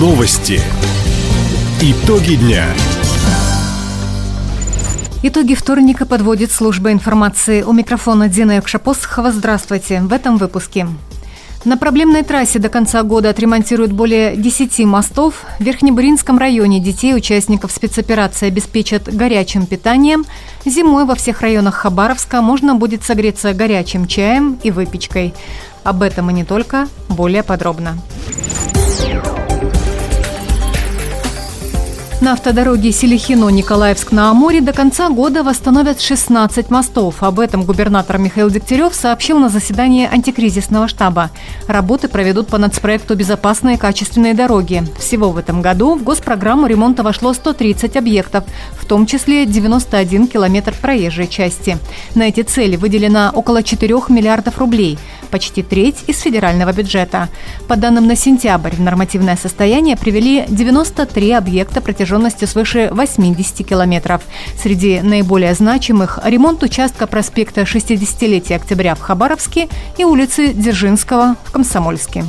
Новости. Итоги дня. Итоги вторника подводит служба информации. У микрофона Дина Якшапосхова. Здравствуйте. В этом выпуске. На проблемной трассе до конца года отремонтируют более 10 мостов. В Верхнебуринском районе детей, участников спецоперации, обеспечат горячим питанием. Зимой во всех районах Хабаровска можно будет согреться горячим чаем и выпечкой. Об этом и не только, более подробно. На автодороге Селихино-Николаевск-на-Амуре до конца года восстановят 16 мостов. Об этом губернатор Михаил Дегтярев сообщил на заседании антикризисного штаба. Работы проведут по нацпроекту «Безопасные качественные дороги». Всего в этом году в госпрограмму ремонта вошло 130 объектов, в том числе 91 километр проезжей части. На эти цели выделено около 4 миллиардов рублей – почти треть из федерального бюджета. По данным на сентябрь, в нормативное состояние привели 93 объекта протяженностью свыше 80 километров. Среди наиболее значимых – ремонт участка проспекта 60-летия октября в Хабаровске и улицы Дзержинского в Комсомольске.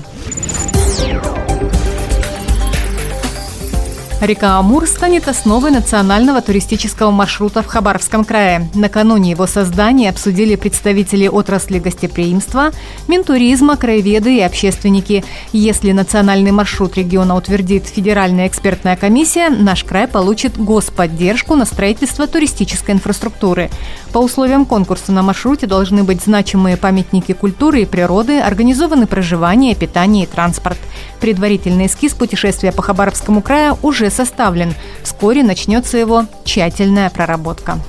Река Амур станет основой национального туристического маршрута в Хабаровском крае. Накануне его создания обсудили представители отрасли гостеприимства, Минтуризма, краеведы и общественники. Если национальный маршрут региона утвердит Федеральная экспертная комиссия, наш край получит господдержку на строительство туристической инфраструктуры. По условиям конкурса на маршруте должны быть значимые памятники культуры и природы, организованы проживание, питание и транспорт. Предварительный эскиз путешествия по Хабаровскому краю уже составлен. Вскоре начнется его тщательная проработка.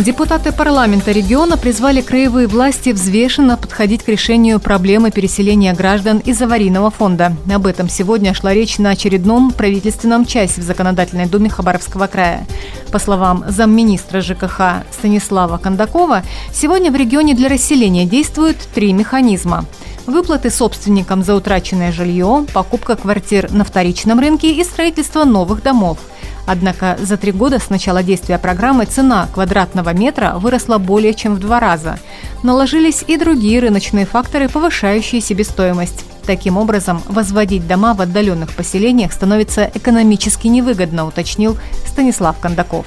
Депутаты парламента региона призвали краевые власти взвешенно подходить к решению проблемы переселения граждан из аварийного фонда. Об этом сегодня шла речь на очередном правительственном часе в Законодательной думе Хабаровского края. По словам замминистра ЖКХ Станислава Кондакова, сегодня в регионе для расселения действуют три механизма выплаты собственникам за утраченное жилье, покупка квартир на вторичном рынке и строительство новых домов – Однако за три года с начала действия программы цена квадратного метра выросла более чем в два раза. Наложились и другие рыночные факторы, повышающие себестоимость. Таким образом, возводить дома в отдаленных поселениях становится экономически невыгодно, уточнил Станислав Кондаков.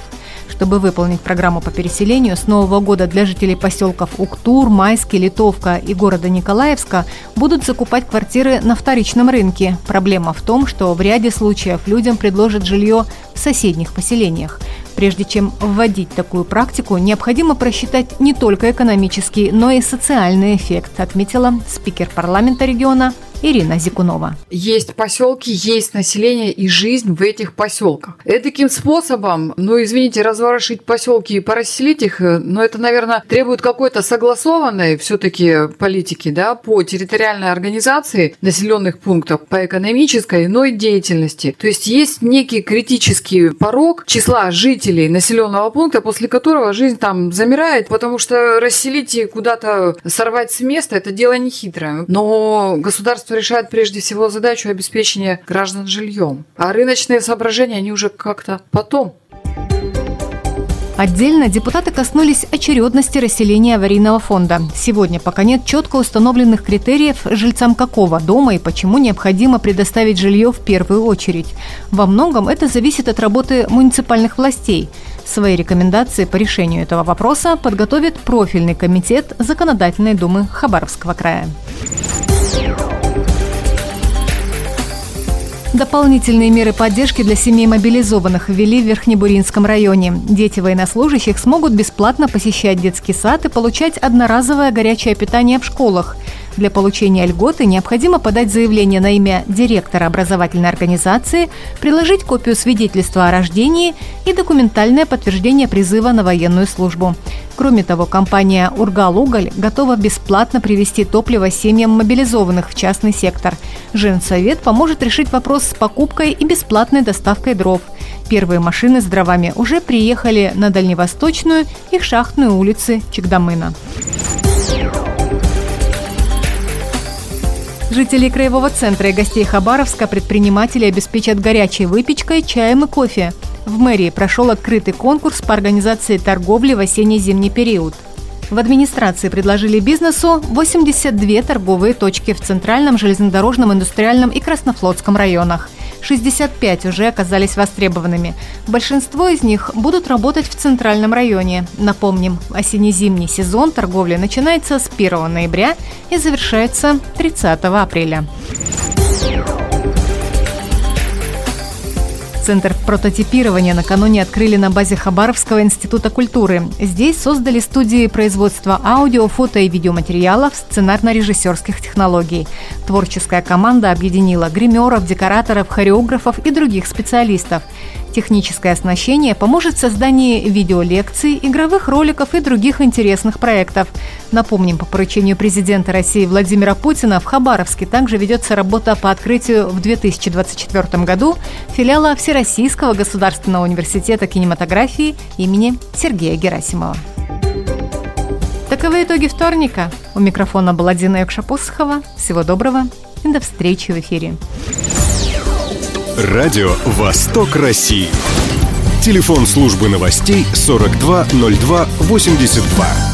Чтобы выполнить программу по переселению, с нового года для жителей поселков Уктур, Майский, Литовка и города Николаевска будут закупать квартиры на вторичном рынке. Проблема в том, что в ряде случаев людям предложат жилье в соседних поселениях. Прежде чем вводить такую практику, необходимо просчитать не только экономический, но и социальный эффект, отметила спикер парламента региона Ирина Зикунова. Есть поселки, есть население и жизнь в этих поселках. И таким способом, ну, извините, разворошить поселки и порасселить их, э, но это, наверное, требует какой-то согласованной все-таки политики, да, по территориальной организации населенных пунктов, по экономической, но и деятельности. То есть есть некий критический порог числа жителей населенного пункта, после которого жизнь там замирает, потому что расселить и куда-то сорвать с места – это дело нехитрое. Но государство государство решает прежде всего задачу обеспечения граждан жильем. А рыночные соображения, они уже как-то потом. Отдельно депутаты коснулись очередности расселения аварийного фонда. Сегодня пока нет четко установленных критериев жильцам какого дома и почему необходимо предоставить жилье в первую очередь. Во многом это зависит от работы муниципальных властей. Свои рекомендации по решению этого вопроса подготовит профильный комитет Законодательной думы Хабаровского края. Дополнительные меры поддержки для семей мобилизованных ввели в Верхнебуринском районе. Дети военнослужащих смогут бесплатно посещать детский сад и получать одноразовое горячее питание в школах. Для получения льготы необходимо подать заявление на имя директора образовательной организации, приложить копию свидетельства о рождении и документальное подтверждение призыва на военную службу. Кроме того, компания «Ургал-Уголь» готова бесплатно привезти топливо семьям мобилизованных в частный сектор. Женсовет поможет решить вопрос с покупкой и бесплатной доставкой дров. Первые машины с дровами уже приехали на Дальневосточную и Шахтную улицы Чегдамына. Жителей Краевого центра и гостей Хабаровска предприниматели обеспечат горячей выпечкой, чаем и кофе. В мэрии прошел открытый конкурс по организации торговли в осенне-зимний период. В администрации предложили бизнесу 82 торговые точки в Центральном железнодорожном, индустриальном и Краснофлотском районах. 65 уже оказались востребованными. Большинство из них будут работать в Центральном районе. Напомним, осенне-зимний сезон торговли начинается с 1 ноября и завершается 30 апреля. Центр прототипирования накануне открыли на базе Хабаровского института культуры. Здесь создали студии производства аудио, фото и видеоматериалов, сценарно-режиссерских технологий. Творческая команда объединила гримеров, декораторов, хореографов и других специалистов. Техническое оснащение поможет в создании видеолекций, игровых роликов и других интересных проектов. Напомним, по поручению президента России Владимира Путина в Хабаровске также ведется работа по открытию в 2024 году филиала Всероссийского государственного университета кинематографии имени Сергея Герасимова. Таковы итоги вторника. У микрофона была Дина Якшапосхова. Всего доброго и до встречи в эфире. Радио «Восток России». Телефон службы новостей 420282.